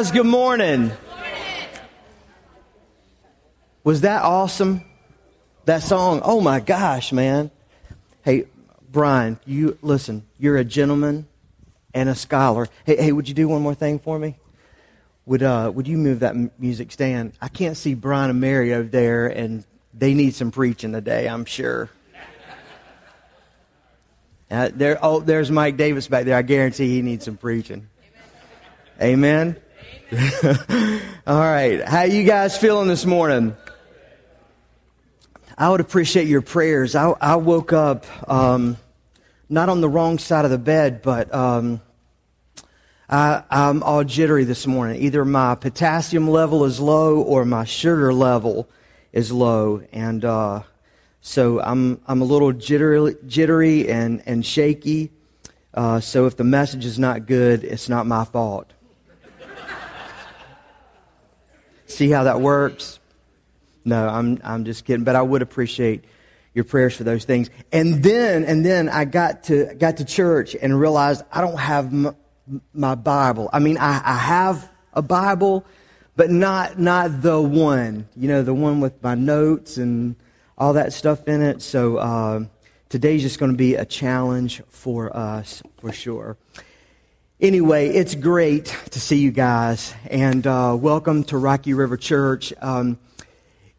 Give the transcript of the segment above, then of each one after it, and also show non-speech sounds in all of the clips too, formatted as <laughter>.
guys, good morning. Was that awesome? That song? Oh my gosh, man. Hey, Brian, you listen, you're a gentleman and a scholar. Hey, hey, would you do one more thing for me? Would uh would you move that music stand? I can't see Brian and Mary over there and they need some preaching today, I'm sure. Uh, there, oh, there's Mike Davis back there. I guarantee he needs some preaching. Amen. <laughs> All right. How you guys feeling this morning? I would appreciate your prayers. I, I woke up um, not on the wrong side of the bed, but um, I, I'm all jittery this morning. Either my potassium level is low or my sugar level is low, and uh, so I'm, I'm a little jittery, jittery and, and shaky. Uh, so if the message is not good, it's not my fault. See how that works? No, I'm, I'm just kidding. But I would appreciate your prayers for those things. And then, and then I got to, got to church and realized I don't have m- my Bible. I mean, I, I have a Bible, but not, not the one, you know, the one with my notes and, all that stuff in it. So uh, today's just going to be a challenge for us for sure. Anyway, it's great to see you guys, and uh, welcome to Rocky River Church. Um,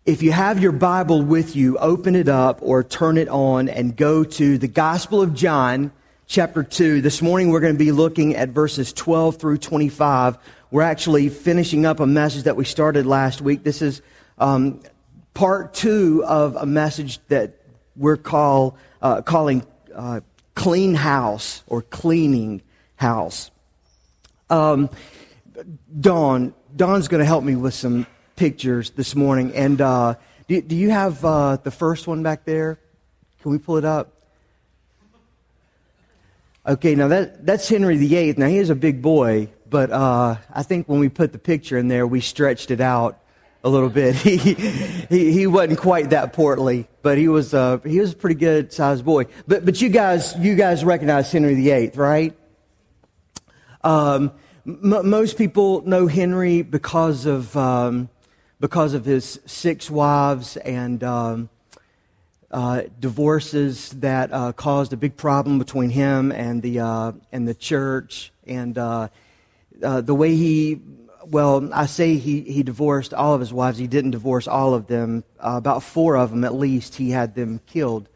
if you have your Bible with you, open it up or turn it on and go to the Gospel of John, chapter 2. This morning we're going to be looking at verses 12 through 25. We're actually finishing up a message that we started last week. This is um, part two of a message that we're call, uh, calling uh, Clean House or Cleaning House. Um, Dawn, Dawn's going to help me with some pictures this morning. And uh, do, do, you have uh, the first one back there? Can we pull it up? Okay, now that, that's Henry VIII. Now he is a big boy, but uh, I think when we put the picture in there, we stretched it out a little bit. <laughs> He, he, he wasn't quite that portly, but he was, uh, he was a pretty good sized boy. But, but you guys, you guys recognize Henry VIII, right? Um, m- most people know Henry because of, um, because of his six wives and, um, uh, divorces that uh, caused a big problem between him and the uh, and the church, and uh, uh, the way he well, I say he, he divorced all of his wives. He didn't divorce all of them. Uh, about four of them, at least, he had them killed.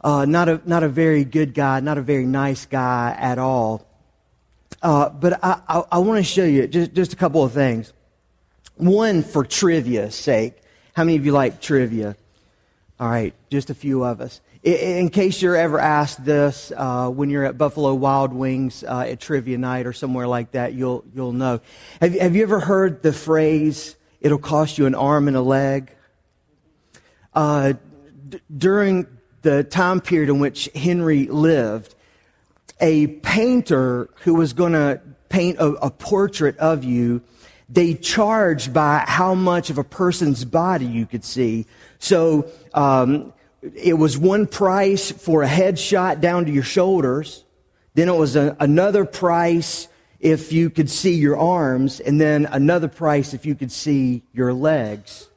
Uh, not, a, not a very good guy, not a very nice guy at all. Uh, but I, I, I want to show you just, just a couple of things. One, for trivia's sake. How many of you like trivia? All right, just a few of us in case you're ever asked this uh, when you're at Buffalo Wild Wings uh, at trivia night or somewhere like that, you'll you'll know. Have, have you ever heard the phrase "It'll cost you an arm and a leg"? Uh, d- during the time period in which Henry lived, a painter who was going to paint a, a portrait of you, they charged by how much of a person's body you could see. So. Um, it was one price for a headshot down to your shoulders. Then it was a, another price if you could see your arms, and then another price if you could see your legs.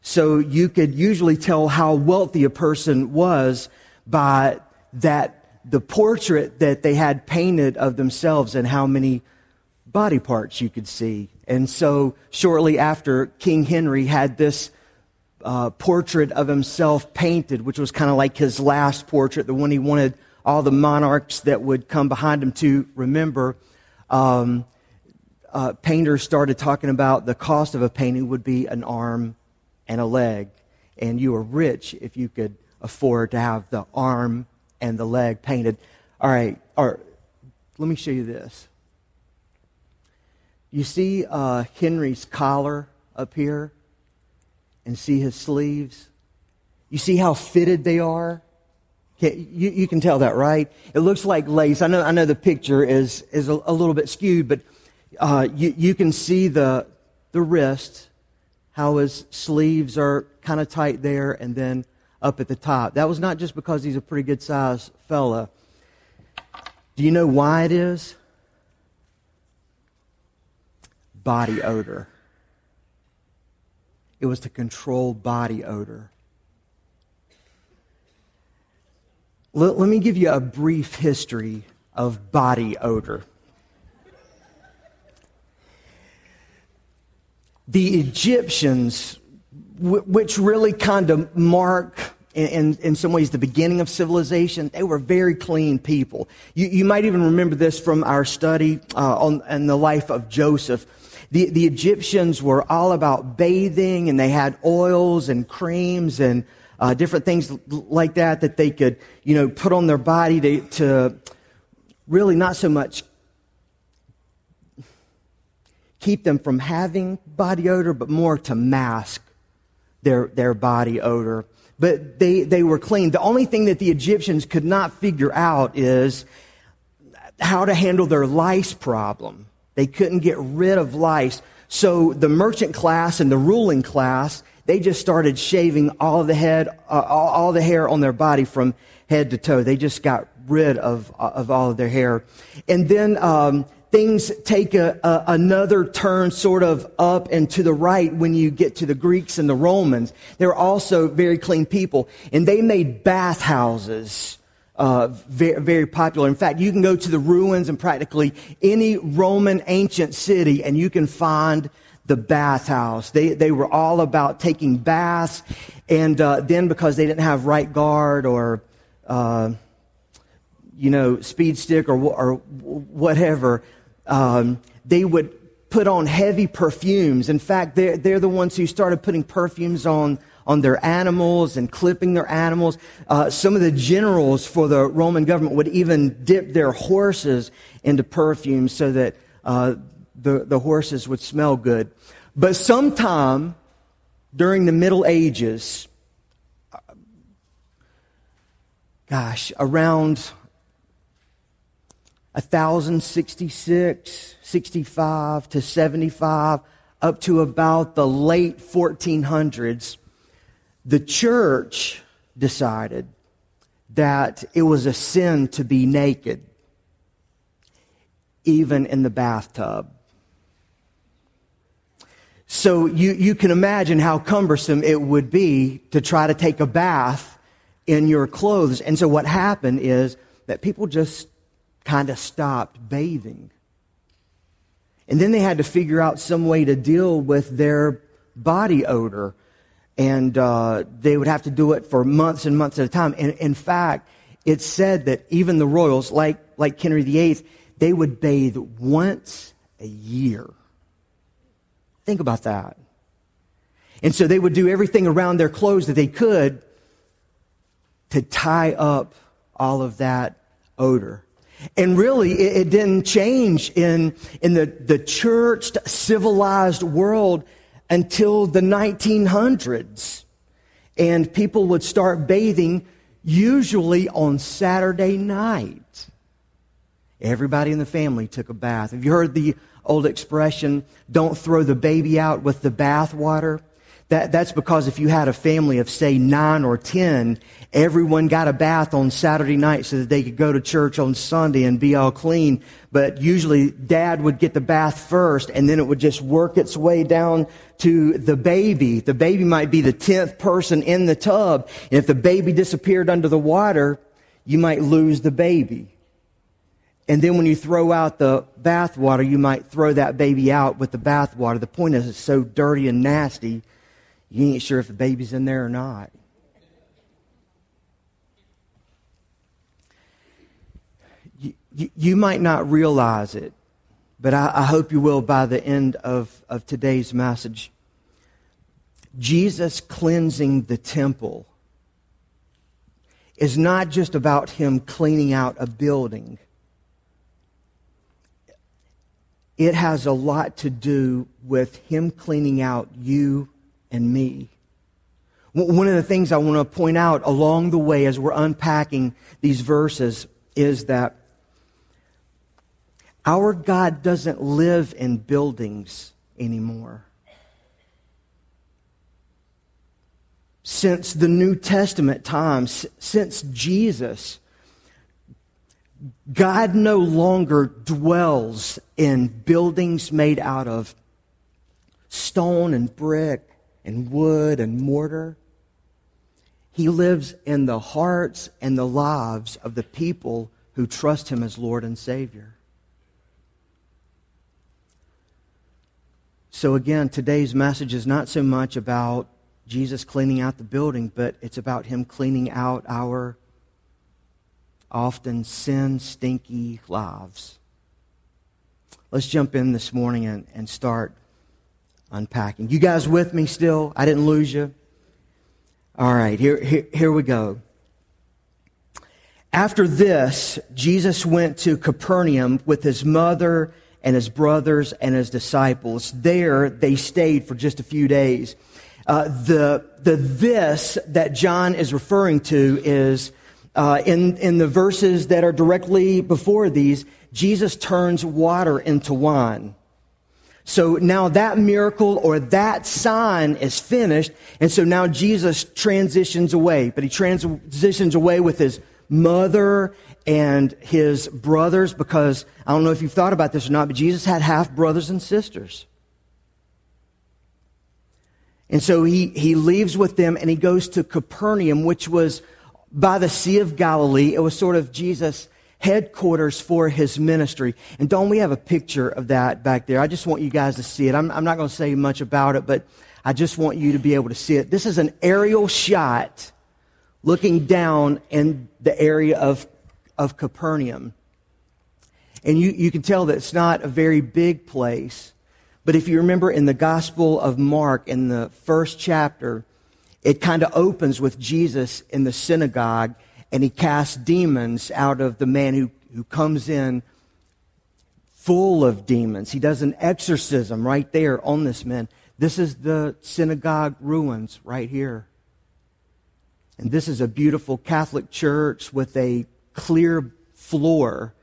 So you could usually tell how wealthy a person was by that the portrait that they had painted of themselves and how many body parts you could see. And so shortly after King Henry had this uh, portrait of himself painted, which was kind of like his last portrait, the one he wanted all the monarchs that would come behind him to remember. Um, uh, painters started talking about the cost of a painting would be an arm and a leg, and you were rich if you could afford to have the arm and the leg painted. All right, right let me show you this. You see uh, Henry's collar up here? and see his sleeves? You see how fitted they are? You, you can tell that, right? It looks like lace. I know, I know the picture is, is a, a little bit skewed, but uh, you, you can see the, the wrist, how his sleeves are kind of tight there, and then up at the top. That was not just because he's a pretty good sized fella. Do you know why it is? body odor. It was to control body odor. Let, let me give you a brief history of body odor. The Egyptians, which really kind of mark in, in, some ways the beginning of civilization. They were very clean people. You, you might even remember this from our study uh, on, on the life of Joseph. The, the Egyptians were all about bathing and they had oils and creams and uh, different things like that that they could, you know, put on their body to, to really not so much keep them from having body odor, but more to mask their, their body odor. But they, they were clean. The only thing that the Egyptians could not figure out is how to handle their lice problem. They couldn't get rid of lice. So the merchant class and the ruling class, they just started shaving all the head, uh, all, all, the hair on their body from head to toe. They just got rid of, of all of their hair. And then, um, things take a, a, another turn sort of up and to the right when you get to the Greeks and the Romans. They're also very clean people. And they made bathhouses uh, very, very popular. In fact, you can go to the ruins in practically any Roman ancient city and you can find the bathhouse. They, they were all about taking baths. And uh, then because they didn't have right guard or, uh, you know, speed stick or, or whatever, um, they would put on heavy perfumes. In fact, they're, they're the ones who started putting perfumes on on their animals and clipping their animals. Uh, some of the generals for the Roman government would even dip their horses into perfume so that uh, the, the horses would smell good. But sometime during the Middle Ages, gosh, around 1066, 65 to 75, up to about the late 1400s, the church decided that it was a sin to be naked, even in the bathtub. So you, you can imagine how cumbersome it would be to try to take a bath in your clothes. And so what happened is that people just kind of stopped bathing. And then they had to figure out some way to deal with their body odor and uh, they would have to do it for months and months at a time. And in fact, it's said that even the royals, like like Henry VIII, they would bathe once a year. Think about that. And so they would do everything around their clothes that they could to tie up all of that odor. And really, it, it didn't change in, in the, the church, civilized world until the 1900s. And people would start bathing usually on Saturday night. Everybody in the family took a bath. Have you heard the old expression, don't throw the baby out with the bathwater? That, that's because if you had a family of, say, nine or ten, everyone got a bath on Saturday night so that they could go to church on Sunday and be all clean. But usually dad would get the bath first and then it would just work its way down to the baby. The baby might be the tenth person in the tub. And if the baby disappeared under the water, you might lose the baby. And then when you throw out the bath water, you might throw that baby out with the bath water. The point is it's so dirty and nasty you ain't sure if the baby's in there or not. You, you, you might not realize it, but I, I hope you will by the end of, of today's message. Jesus cleansing the temple is not just about him cleaning out a building. It has a lot to do with him cleaning out you and me. One of the things I want to point out along the way as we're unpacking these verses is that our God doesn't live in buildings anymore. Since the New Testament times, since Jesus, God no longer dwells in buildings made out of stone and brick and wood and mortar. He lives in the hearts and the lives of the people who trust him as Lord and Savior. So, again, today's message is not so much about Jesus cleaning out the building, but it's about him cleaning out our often sin stinky lives. Let's jump in this morning and, and start unpacking. You guys with me still? I didn't lose you? All right, here, here, here we go. After this, Jesus went to Capernaum with his mother and his brothers and his disciples. There, they stayed for just a few days. Uh, the, the this that John is referring to is uh, in, in the verses that are directly before these, Jesus turns water into wine. So now that miracle or that sign is finished. And so now Jesus transitions away, but he transitions away with his mother and his brothers because I don't know if you've thought about this or not, but Jesus had half brothers and sisters. And so he, he leaves with them and he goes to Capernaum, which was by the Sea of Galilee. It was sort of Jesus' headquarters for his ministry. And don't we have a picture of that back there? I just want you guys to see it. I'm, I'm not going to say much about it, but I just want you to be able to see it. This is an aerial shot looking down in the area of, of Capernaum. And you, you can tell that it's not a very big place. But if you remember in the Gospel of Mark, in the first chapter, it kind of opens with Jesus in the synagogue and he casts demons out of the man who, who comes in full of demons. He does an exorcism right there on this man. This is the synagogue ruins right here. And this is a beautiful Catholic church with a clear floor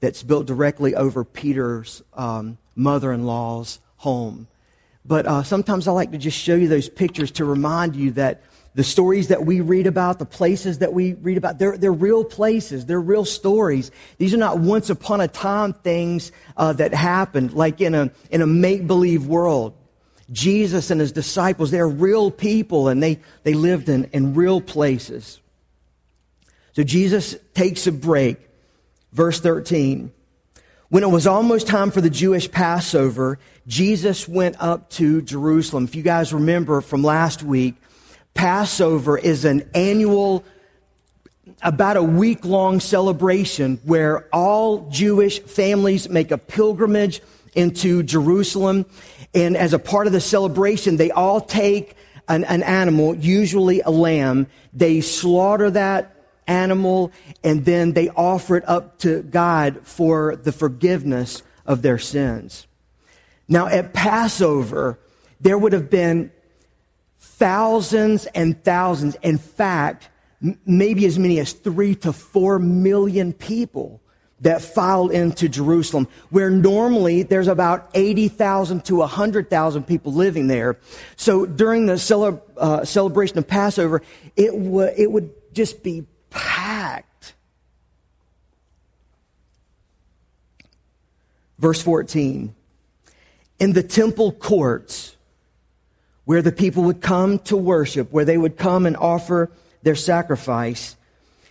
that's built directly over Peter's um, mother in law's home. But uh, sometimes I like to just show you those pictures to remind you that the stories that we read about, the places that we read about, they're, they're real places. They're real stories. These are not once upon a time things uh, that happened like in a, in a make believe world. Jesus and his disciples, they're real people and they, they lived in, in real places. So Jesus takes a break. Verse 13. When it was almost time for the Jewish Passover, Jesus went up to Jerusalem. If you guys remember from last week, Passover is an annual, about a week long celebration where all Jewish families make a pilgrimage into Jerusalem. And as a part of the celebration, they all take an, an animal, usually a lamb. They slaughter that animal and then they offer it up to God for the forgiveness of their sins. Now at Passover, there would have been thousands and thousands. In fact, maybe as many as three to four million people that filed into Jerusalem, where normally there's about 80,000 to 100,000 people living there. So during the uh, celebration of Passover, it, w- it would just be packed. Verse 14. In the temple courts, where the people would come to worship, where they would come and offer their sacrifice.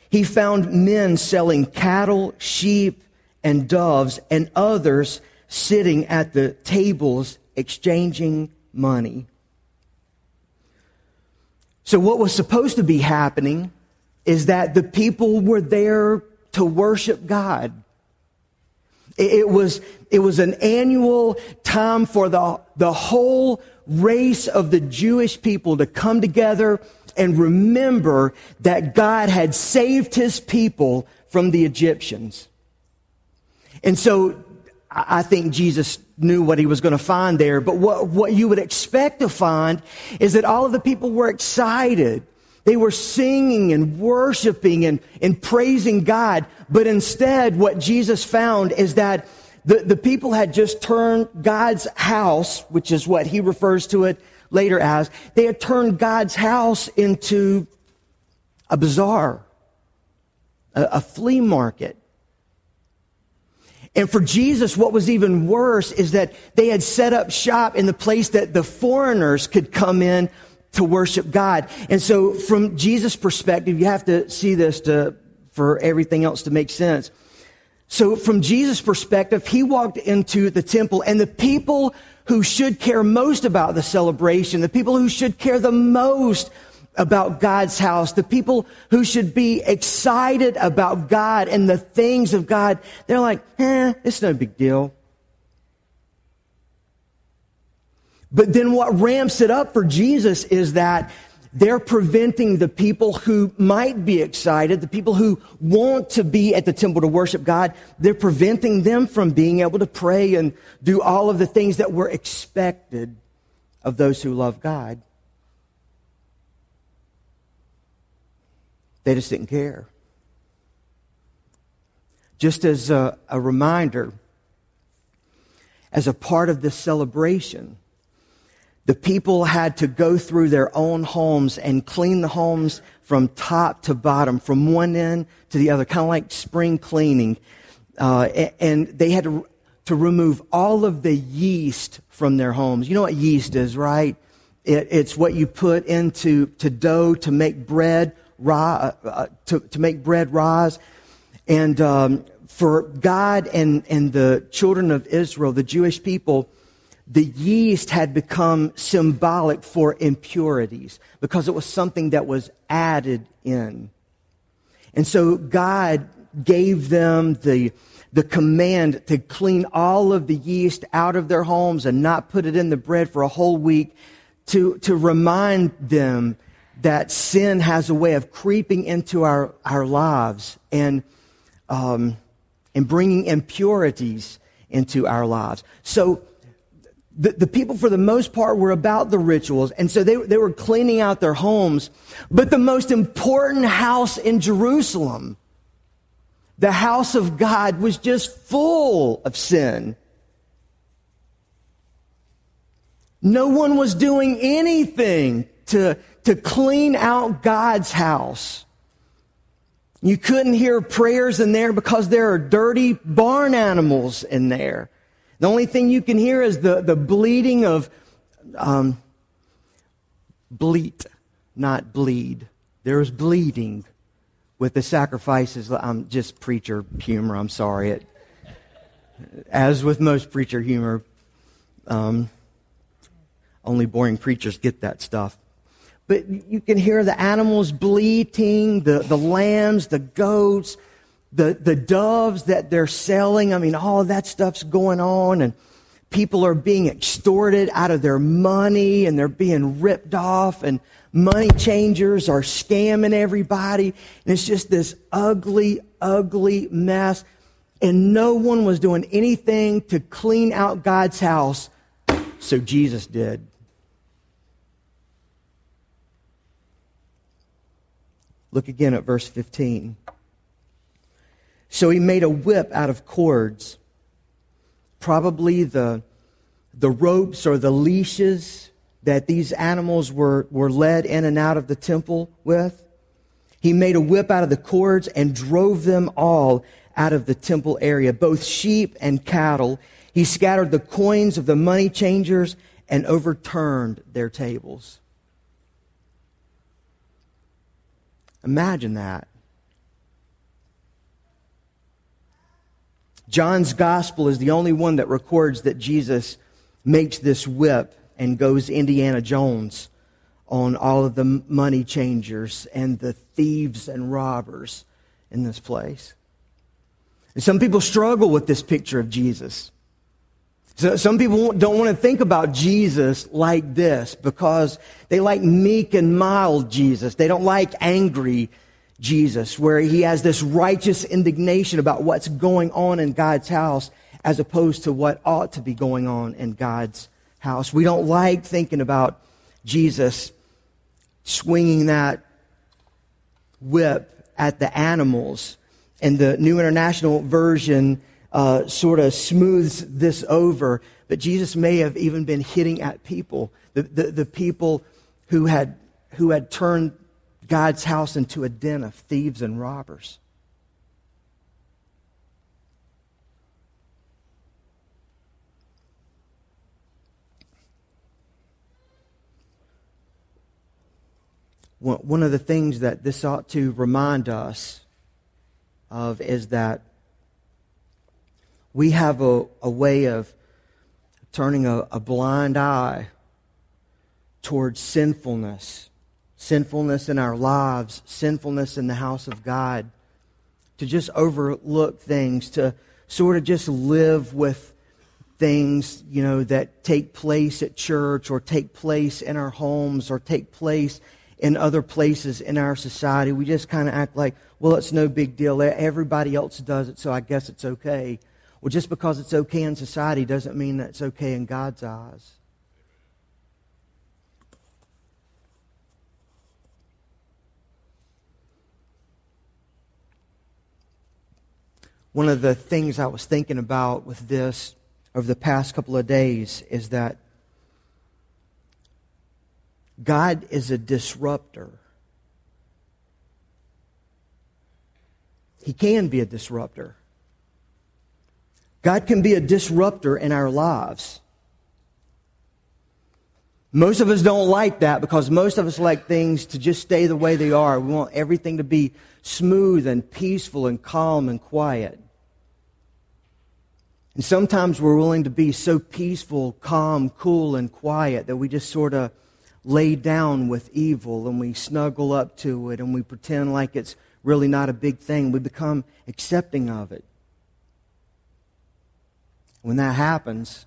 He found men selling cattle, sheep, and doves, and others sitting at the tables exchanging money. So, what was supposed to be happening is that the people were there to worship God. It was, it was an annual time for the, the whole race of the Jewish people to come together and remember that God had saved his people from the Egyptians. And so I think Jesus knew what he was going to find there, but what, what you would expect to find is that all of the people were excited. They were singing and worshiping and, and praising God. But instead, what Jesus found is that the, the people had just turned God's house, which is what he refers to it later as, they had turned God's house into a bazaar, a, a flea market. And for Jesus, what was even worse is that they had set up shop in the place that the foreigners could come in to worship God. And so from Jesus' perspective, you have to see this to, for everything else to make sense. So from Jesus' perspective, he walked into the temple and the people who should care most about the celebration, the people who should care the most about God's house, the people who should be excited about God and the things of God, they're like, eh, it's no big deal. But then what ramps it up for Jesus is that they're preventing the people who might be excited, the people who want to be at the temple to worship God, they're preventing them from being able to pray and do all of the things that were expected of those who love God. They just didn't care. Just as a, a reminder, as a part of this celebration, the people had to go through their own homes and clean the homes from top to bottom, from one end to the other, kind of like spring cleaning. Uh, and they had to, to remove all of the yeast from their homes. You know what yeast is, right? It, it's what you put into to dough to make bread uh, uh, to, to make bread rise. And um, for God and, and the children of Israel, the Jewish people, the yeast had become symbolic for impurities because it was something that was added in. And so God gave them the, the command to clean all of the yeast out of their homes and not put it in the bread for a whole week to, to remind them that sin has a way of creeping into our, our lives and, um, and bringing impurities into our lives. So the, the people, for the most part, were about the rituals, and so they, they were cleaning out their homes. But the most important house in Jerusalem, the house of God, was just full of sin. No one was doing anything to, to clean out God's house. You couldn't hear prayers in there because there are dirty barn animals in there. The only thing you can hear is the, the bleeding of um, bleat, not bleed. There's bleeding with the sacrifices. I'm just preacher humor. I'm sorry. It, as with most preacher humor, um, only boring preachers get that stuff. But you can hear the animals bleating, the, the lambs, the goats, the, the doves that they're selling. I mean, all of that stuff's going on and people are being extorted out of their money and they're being ripped off and money changers are scamming everybody. And it's just this ugly, ugly mess. And no one was doing anything to clean out God's house. So Jesus did. Look again at verse 15. So he made a whip out of cords, probably the, the ropes or the leashes that these animals were, were led in and out of the temple with. He made a whip out of the cords and drove them all out of the temple area, both sheep and cattle. He scattered the coins of the money changers and overturned their tables. Imagine that. John's gospel is the only one that records that Jesus makes this whip and goes Indiana Jones on all of the money changers and the thieves and robbers in this place. And some people struggle with this picture of Jesus. So some people don't want to think about Jesus like this because they like meek and mild Jesus. They don't like angry Jesus, where he has this righteous indignation about what's going on in God's house as opposed to what ought to be going on in God's house. We don't like thinking about Jesus swinging that whip at the animals. And the New International Version uh, sort of smooths this over. But Jesus may have even been hitting at people, the, the, the people who had, who had turned God's house into a den of thieves and robbers. One of the things that this ought to remind us of is that we have a, a way of turning a, a blind eye towards sinfulness sinfulness in our lives, sinfulness in the house of God, to just overlook things, to sort of just live with things, you know, that take place at church or take place in our homes or take place in other places in our society. We just kind of act like, well, it's no big deal. Everybody else does it, so I guess it's okay. Well, just because it's okay in society doesn't mean that it's okay in God's eyes. One of the things I was thinking about with this over the past couple of days is that God is a disruptor. He can be a disruptor. God can be a disruptor in our lives. Most of us don't like that because most of us like things to just stay the way they are. We want everything to be smooth and peaceful and calm and quiet. And sometimes we're willing to be so peaceful, calm, cool, and quiet that we just sort of lay down with evil and we snuggle up to it and we pretend like it's really not a big thing. We become accepting of it. When that happens,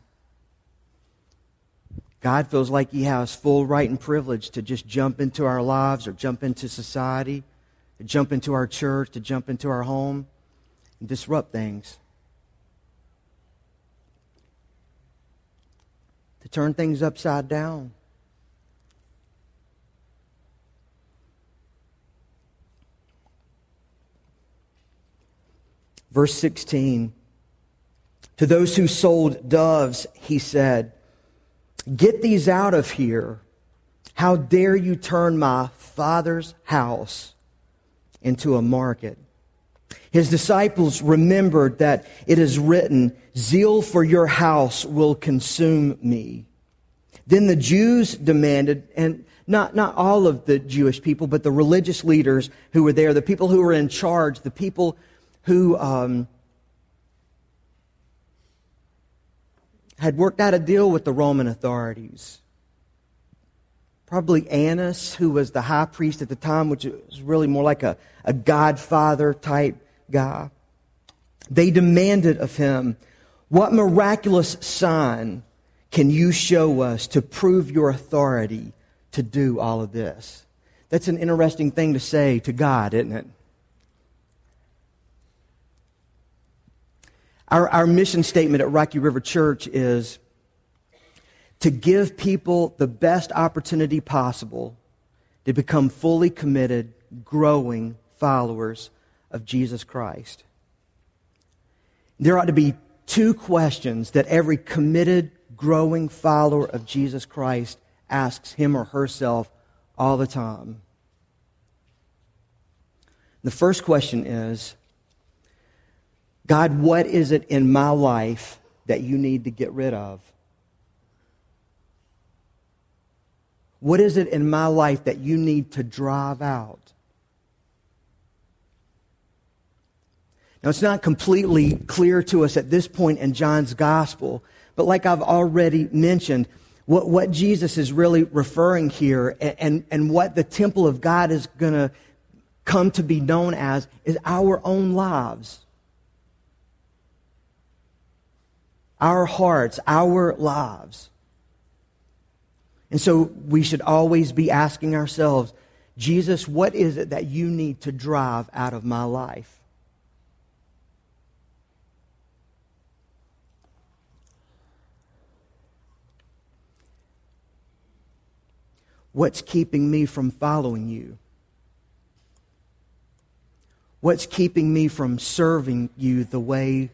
God feels like He has full right and privilege to just jump into our lives or jump into society, to jump into our church, to jump into our home, and disrupt things. To turn things upside down. Verse 16 To those who sold doves, he said, Get these out of here. How dare you turn my father's house into a market? His disciples remembered that it is written, Zeal for your house will consume me. Then the Jews demanded, and not, not all of the Jewish people, but the religious leaders who were there, the people who were in charge, the people who um, had worked out a deal with the Roman authorities. Probably Annas, who was the high priest at the time, which was really more like a, a godfather type guy. They demanded of him, What miraculous sign can you show us to prove your authority to do all of this? That's an interesting thing to say to God, isn't it? Our, our mission statement at Rocky River Church is to give people the best opportunity possible to become fully committed, growing followers of Jesus Christ. There ought to be two questions that every committed, growing follower of Jesus Christ asks him or herself all the time. The first question is God, what is it in my life that you need to get rid of? What is it in my life that you need to drive out? Now, it's not completely clear to us at this point in John's gospel, but like I've already mentioned, what, what Jesus is really referring here and, and, and what the temple of God is going to come to be known as is our own lives. Our hearts, our lives. And so we should always be asking ourselves, Jesus, what is it that you need to drive out of my life? What's keeping me from following you? What's keeping me from serving you the way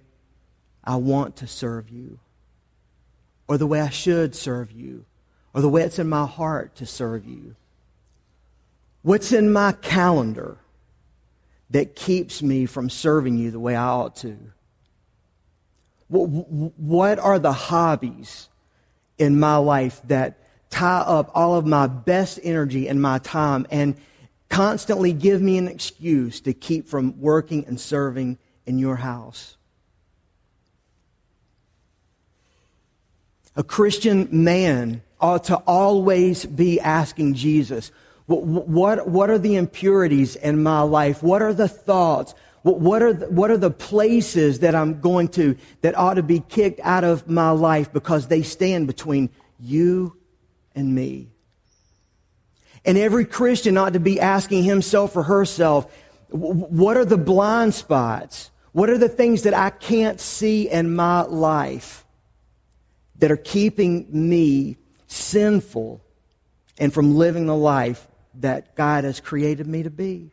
I want to serve you, or the way I should serve you, or the way it's in my heart to serve you? What's in my calendar that keeps me from serving you the way I ought to? What are the hobbies in my life that tie up all of my best energy and my time and, constantly give me an excuse to keep from working and serving in your house. A Christian man ought to always be asking Jesus, what, what, what are the impurities in my life? What are the thoughts? What, are the, what are the places that I'm going to, that ought to be kicked out of my life because they stand between you and me? And every Christian ought to be asking himself or herself, what are the blind spots? What are the things that I can't see in my life that are keeping me sinful and from living the life that God has created me to be?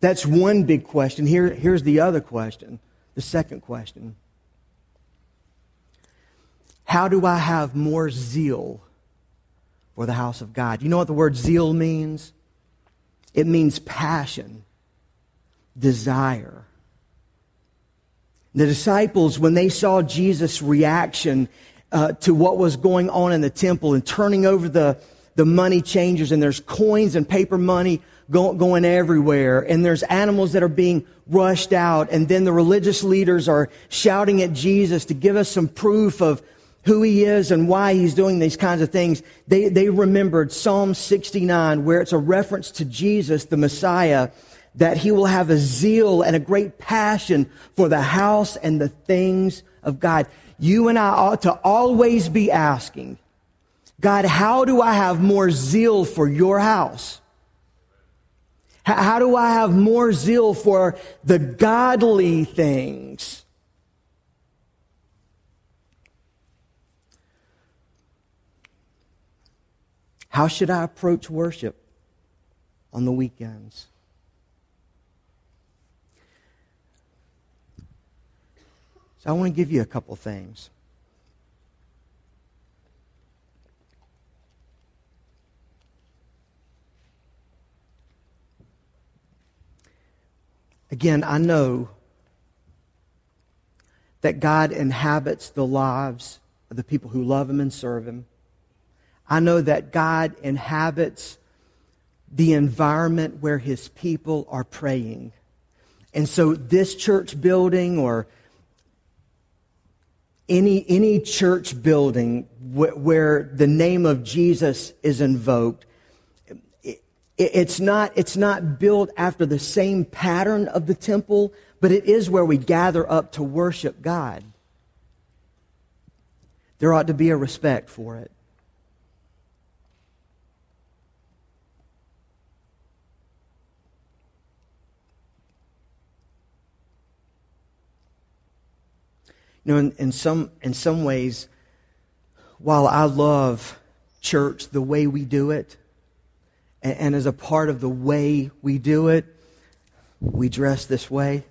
That's one big question. Here, here's the other question, the second question. How do I have more zeal for the house of God? You know what the word zeal means? It means passion, desire. The disciples, when they saw Jesus' reaction uh, to what was going on in the temple and turning over the, the money changers, and there's coins and paper money go, going everywhere, and there's animals that are being rushed out, and then the religious leaders are shouting at Jesus to give us some proof of who he is and why he's doing these kinds of things. They, they remembered Psalm 69, where it's a reference to Jesus, the Messiah, that he will have a zeal and a great passion for the house and the things of God. You and I ought to always be asking, God, how do I have more zeal for your house? How do I have more zeal for the godly things? How should I approach worship on the weekends? So I want to give you a couple things. Again, I know that God inhabits the lives of the people who love Him and serve Him. I know that God inhabits the environment where His people are praying. And so, this church building or any, any church building wh- where the name of Jesus is invoked, it, it's, not, it's not built after the same pattern of the temple, but it is where we gather up to worship God. There ought to be a respect for it. You know, in, in, some, in some ways, while I love church the way we do it, and, and as a part of the way we do it, we dress this way.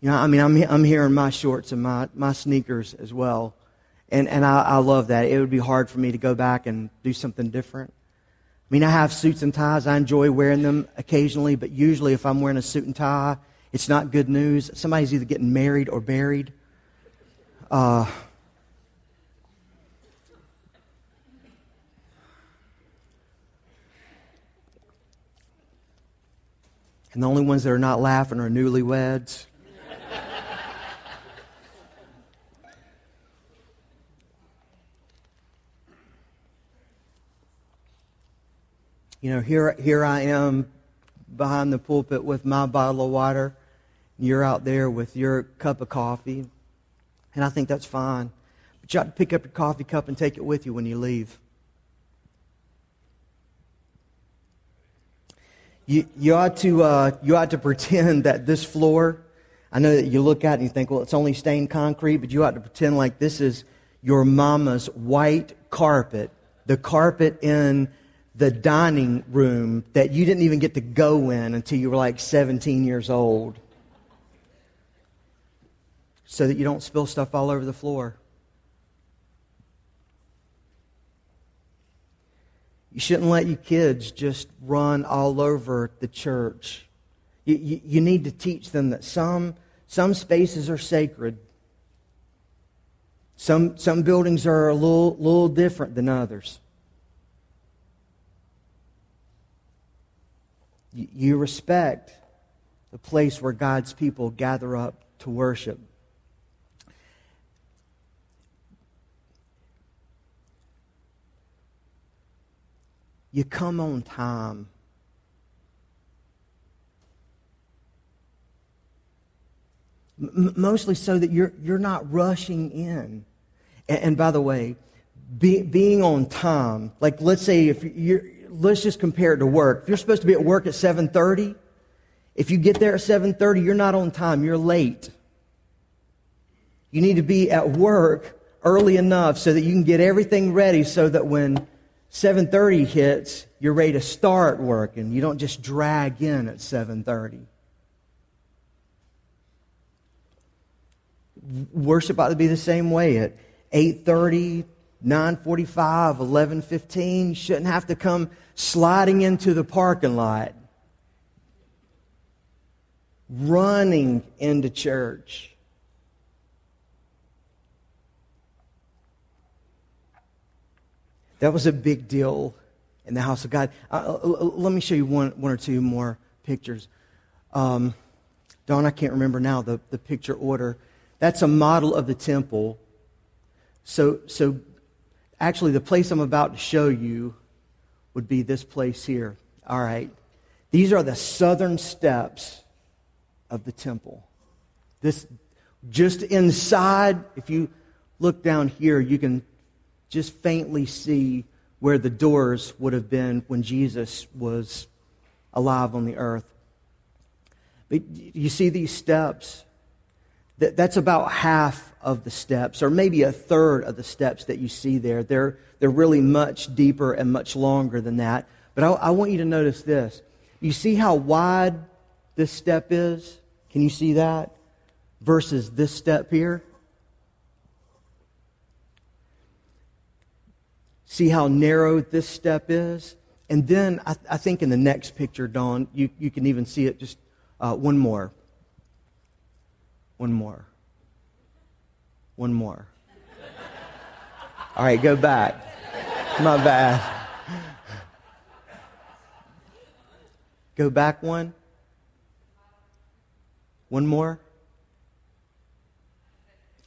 You know, I mean, I'm, I'm here in my shorts and my, my sneakers as well. And, and I, I love that. It would be hard for me to go back and do something different. I mean, I have suits and ties. I enjoy wearing them occasionally, but usually if I'm wearing a suit and tie, it's not good news. Somebody's either getting married or buried. Uh, and the only ones that are not laughing are newlyweds. you know, here, here I am behind the pulpit with my bottle of water you're out there with your cup of coffee. And I think that's fine. But you ought to pick up your coffee cup and take it with you when you leave. You, you, ought to, uh, you ought to <laughs> pretend that this floor, I know that you look at it and you think, well, it's only stained concrete, but you ought to pretend like this is your mama's white carpet, the carpet in the dining room that you didn't even get to go in until you were like 17 years old so that you don't spill stuff all over the floor. You shouldn't let your kids just run all over the church. You, you, you need to teach them that some, some spaces are sacred. Some, some buildings are a little, little different than others. You, you respect the place where God's people gather up to worship. You come on time. Mostly so that you're, you're not rushing in. And, and by the way, be, being on time, like let's say if you're, let's just compare it to work. If you're supposed to be at work at 7.30, if you get there at 7.30, you're not on time. You're late. You need to be at work early enough so that you can get everything ready so that when 7.30 hits, you're ready to start work and you don't just drag in at 7.30. Worship ought to be the same way at 8.30, 9.45, 11.15. You shouldn't have to come sliding into the parking lot, running into church. That was a big deal in the house of God. Uh, uh let me show you one, one or two more pictures. Um, Don, I can't remember now the, the picture order. That's a model of the temple. So, so actually, the place I'm about to show you would be this place here. All right. These are the southern steps of the temple. This, just inside, if you look down here, you can just faintly see where the doors would have been when Jesus was alive on the earth. But you see these steps? That's about half of the steps, or maybe a third of the steps that you see there. They're, they're really much deeper and much longer than that. But I, I want you to notice this. You see how wide this step is? Can you see that? Versus this step here? See how narrow this step is? And then I, I think in the next picture, Dawn, you, you can even see it just uh, one more. One more. One more. All right, go back. My bad. Go back one. One more.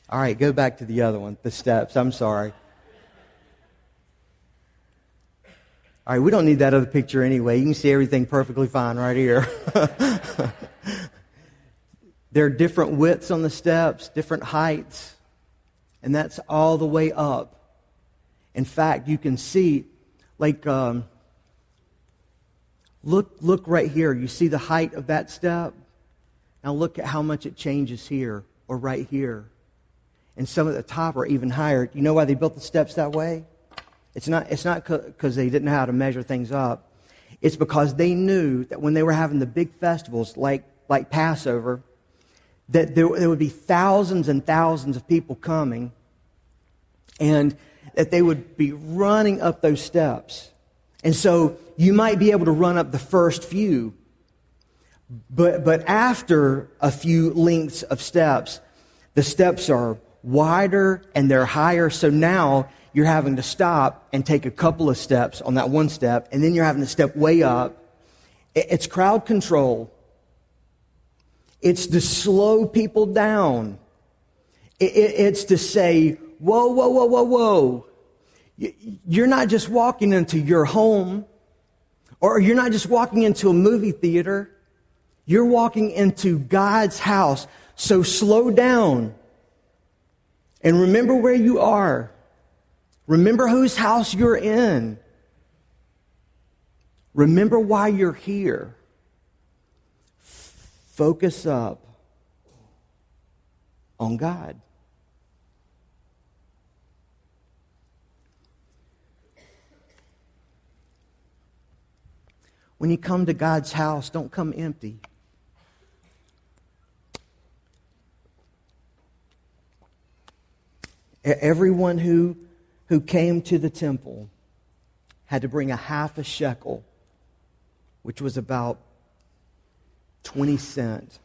All right, go back to the other one, the steps. I'm sorry. All right, we don't need that other picture anyway. You can see everything perfectly fine right here. <laughs> there are different widths on the steps, different heights, and that's all the way up. In fact, you can see, like, um, look, look right here. You see the height of that step? Now look at how much it changes here or right here. And some at the top are even higher. You know why they built the steps that way? It's not, it's not because they didn't know how to measure things up. It's because they knew that when they were having the big festivals like, like Passover, that there, there would be thousands and thousands of people coming and that they would be running up those steps. And so you might be able to run up the first few, but, but after a few lengths of steps, the steps are wider and they're higher. So now you're having to stop and take a couple of steps on that one step, and then you're having to step way up. It's crowd control. It's to slow people down. It's to say, whoa, whoa, whoa, whoa, whoa. You're not just walking into your home, or you're not just walking into a movie theater. You're walking into God's house. So slow down and remember where you are. Remember whose house you're in. Remember why you're here. Focus up on God. When you come to God's house, don't come empty. Everyone who who came to the temple had to bring a half a shekel, which was about 20 cents.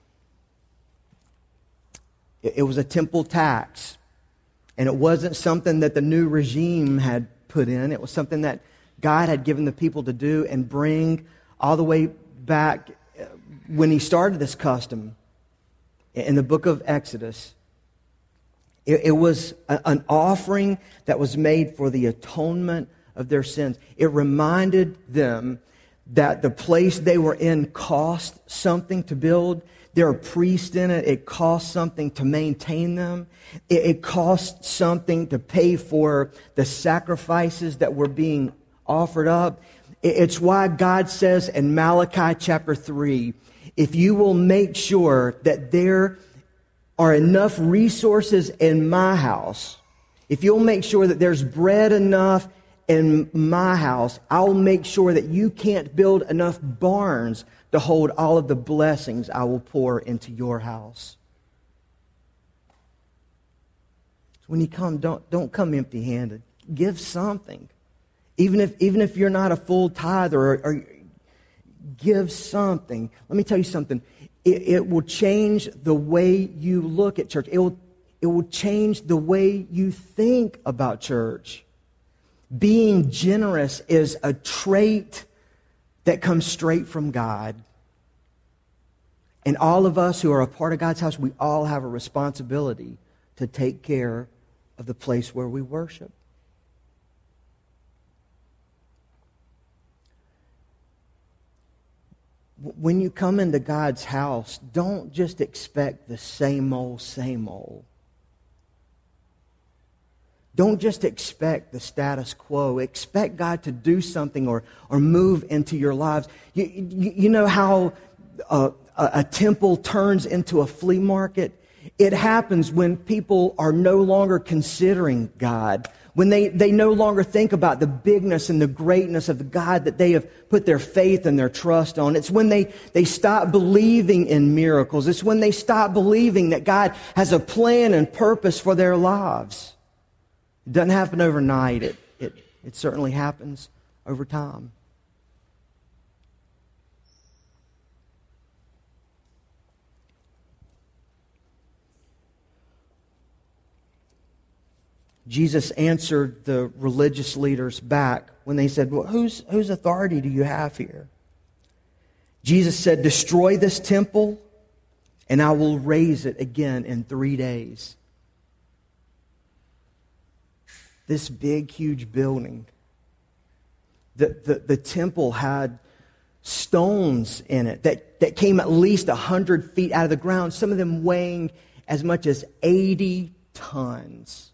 It was a temple tax. And it wasn't something that the new regime had put in. It was something that God had given the people to do and bring all the way back uh, when he started this custom in the book of Exodus. It, it was a, an offering that was made for the atonement of their sins. It reminded them that the place they were in cost something to build. There are priests in it. It cost something to maintain them. It, it cost something to pay for the sacrifices that were being offered up. It, it's why God says in Malachi chapter 3, if you will make sure that there are enough resources in my house, if you'll make sure that there's bread enough in my house, I'll make sure that you can't build enough barns to hold all of the blessings I will pour into your house. So when you come, don't, don't come empty handed. Give something. Even if, even if you're not a full tither or, or give something. Let me tell you something. It, it will change the way you look at church. It will, it will change the way you think about church. Being generous is a trait that comes straight from God. And all of us who are a part of God's house, we all have a responsibility to take care of the place where we worship. When you come into God's house, don't just expect the same old, same old. Don't just expect the status quo. Expect God to do something or, or move into your lives. You, you, you know how uh, a, a temple turns into a flea market? It happens when people are no longer considering God, when they, they no longer think about the bigness and the greatness of the God that they have put their faith and their trust on. It's when they, they stop believing in miracles. It's when they stop believing that God has a plan and purpose for their lives. It doesn't happen overnight, it, it, it certainly happens over time. Jesus answered the religious leaders back when they said, Well, whose, whose authority do you have here? Jesus said, Destroy this temple, and I will raise it again in three days this big, huge building. The, the, the temple had stones in it that, that came at least 100 feet out of the ground, some of them weighing as much as 80 tons.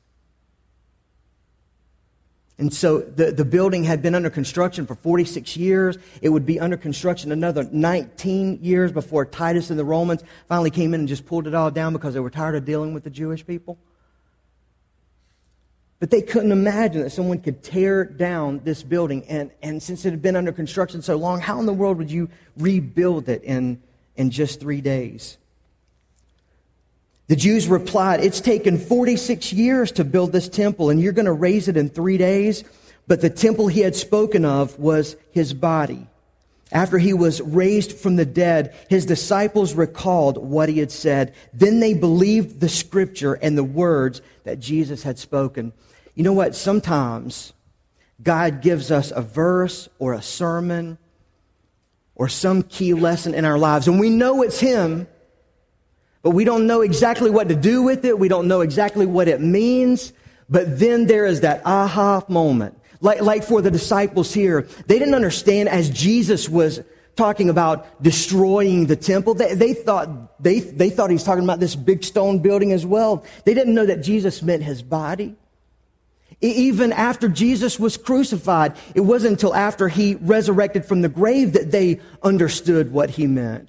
And so the, the building had been under construction for 46 years. It would be under construction another 19 years before Titus and the Romans finally came in and just pulled it all down because they were tired of dealing with the Jewish people. But they couldn't imagine that someone could tear down this building. And, and since it had been under construction so long, how in the world would you rebuild it in, in just three days? The Jews replied, It's taken 46 years to build this temple, and you're going to raise it in three days. But the temple he had spoken of was his body. After he was raised from the dead, his disciples recalled what he had said. Then they believed the scripture and the words that Jesus had spoken. You know what? Sometimes God gives us a verse or a sermon or some key lesson in our lives, and we know it's Him, but we don't know exactly what to do with it. We don't know exactly what it means. But then there is that aha moment. Like, like for the disciples here, they didn't understand as Jesus was talking about destroying the temple. They, they thought, they, they thought he was talking about this big stone building as well. They didn't know that Jesus meant his body. Even after Jesus was crucified, it wasn't until after he resurrected from the grave that they understood what he meant.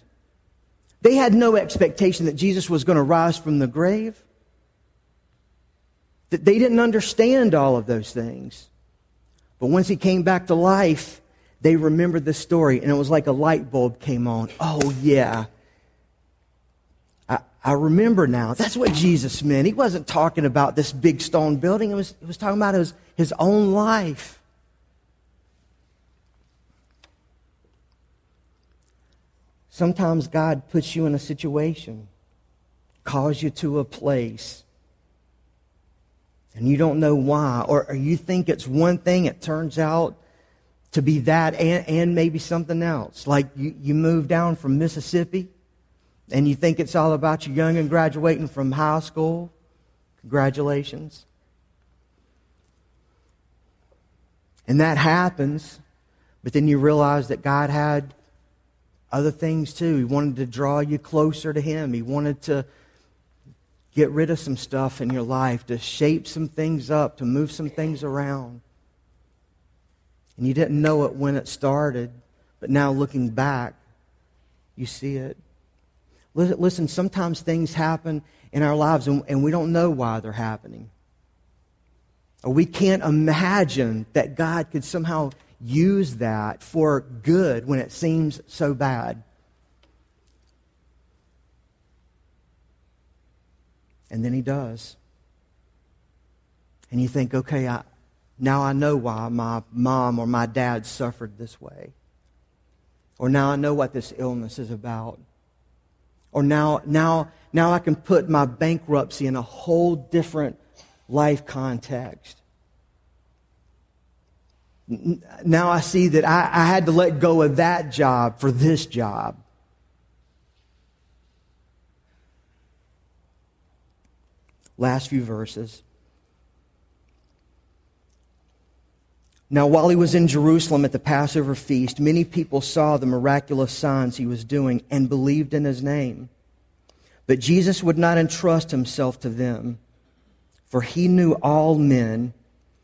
They had no expectation that Jesus was going to rise from the grave. That they didn't understand all of those things. But once he came back to life, they remembered the story and it was like a light bulb came on. Oh yeah. I remember now. That's what Jesus meant. He wasn't talking about this big stone building. He was, he was talking about his, his own life. Sometimes God puts you in a situation, calls you to a place, and you don't know why, or, or you think it's one thing, it turns out to be that and, and maybe something else. Like you, you move down from Mississippi and you think it's all about you young and graduating from high school. Congratulations. And that happens, but then you realize that God had other things too. He wanted to draw you closer to Him. He wanted to get rid of some stuff in your life, to shape some things up, to move some things around. And you didn't know it when it started, but now looking back, you see it. Listen, sometimes things happen in our lives and we don't know why they're happening. Or we can't imagine that God could somehow use that for good when it seems so bad. And then he does. And you think, okay, I, now I know why my mom or my dad suffered this way. Or now I know what this illness is about. Or now, now, now I can put my bankruptcy in a whole different life context. Now I see that I, I had to let go of that job for this job. Last few verses. Now, while he was in Jerusalem at the Passover feast, many people saw the miraculous signs he was doing and believed in his name. But Jesus would not entrust himself to them, for he knew all men.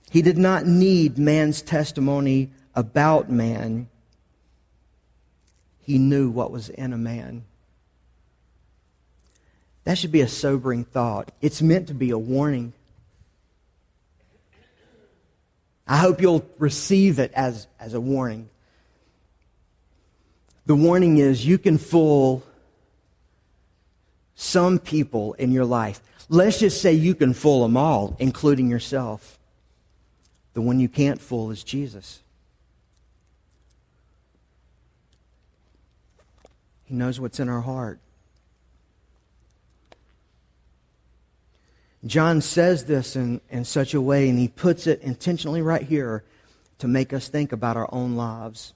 He did not need man's testimony about man. He knew what was in a man. That should be a sobering thought. It's meant to be a warning. I hope you'll receive it as, as a warning. The warning is you can fool some people in your life. Let's just say you can fool them all, including yourself. The one you can't fool is Jesus. He knows what's in our heart. John says this in, in such a way, and he puts it intentionally right here to make us think about our own lives.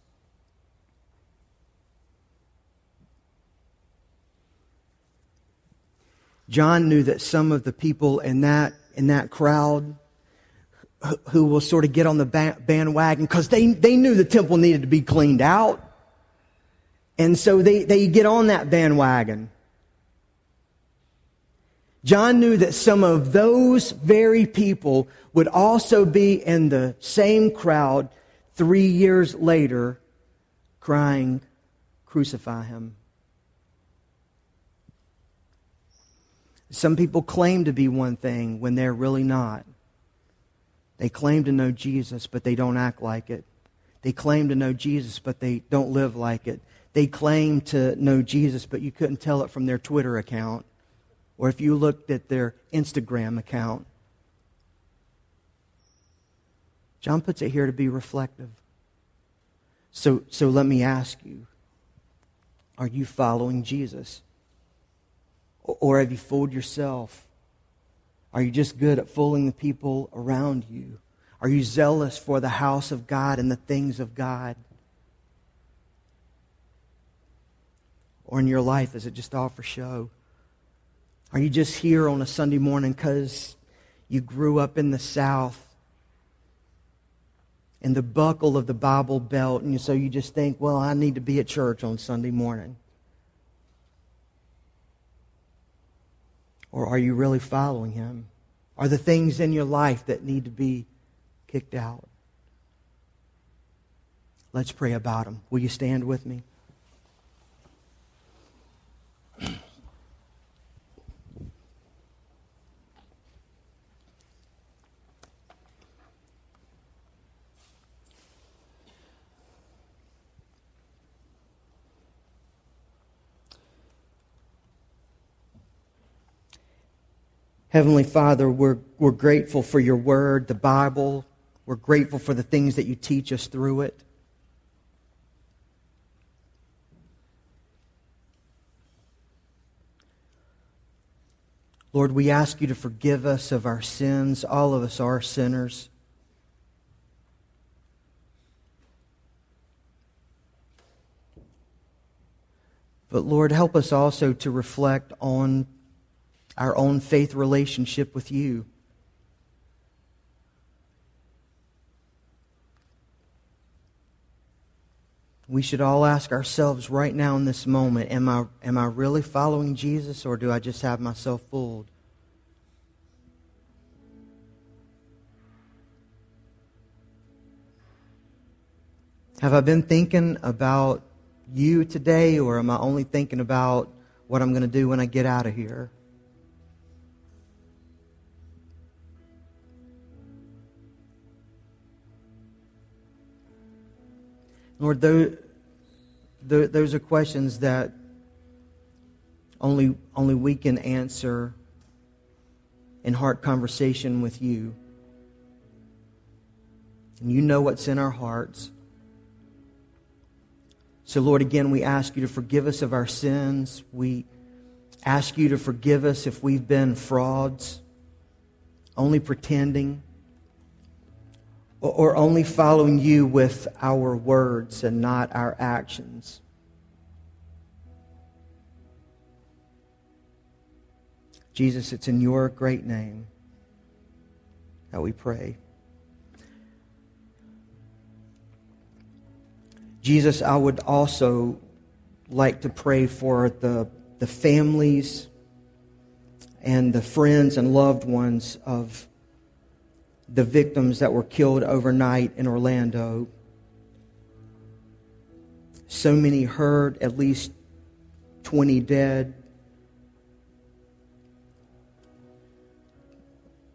John knew that some of the people in that, in that crowd who will sort of get on the bandwagon because they, they knew the temple needed to be cleaned out. And so they, they get on that bandwagon. John knew that some of those very people would also be in the same crowd three years later crying, Crucify him. Some people claim to be one thing when they're really not. They claim to know Jesus, but they don't act like it. They claim to know Jesus, but they don't live like it. They claim to know Jesus, but you couldn't tell it from their Twitter account or if you looked at their Instagram account. John puts it here to be reflective. So, so let me ask you are you following Jesus? Or have you fooled yourself? Are you just good at fooling the people around you? Are you zealous for the house of God and the things of God? Or in your life, is it just all for show? Are you just here on a Sunday morning because you grew up in the South in the buckle of the Bible belt, and so you just think, well, I need to be at church on Sunday morning? Or are you really following Him? Are the things in your life that need to be kicked out? Let's pray about them. Will you stand with me? Heavenly Father, we're, we're grateful for your word, the Bible. We're grateful for the things that you teach us through it. Lord, we ask you to forgive us of our sins. All of us are sinners. But Lord, help us also to reflect on our own faith relationship with you. We should all ask ourselves right now in this moment am I, am I really following Jesus or do I just have myself fooled? Have I been thinking about you today, or am I only thinking about what I'm going to do when I get out of here? Lord, those, are questions that only, only we can answer in heart conversation with you. And you know what's in our hearts. So, Lord, again, we ask you to forgive us of our sins. We ask you to forgive us if we've been frauds, only pretending, or only following you with our words and not our actions. Jesus, it's in your great name that we pray. Jesus, I would also like to pray for the, the families and the friends and loved ones of the victims that were killed overnight in Orlando. So many hurt, at least 20 dead.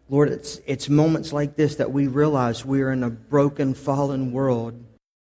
Lord, it's, it's moments like this that we realize we're in a broken, fallen world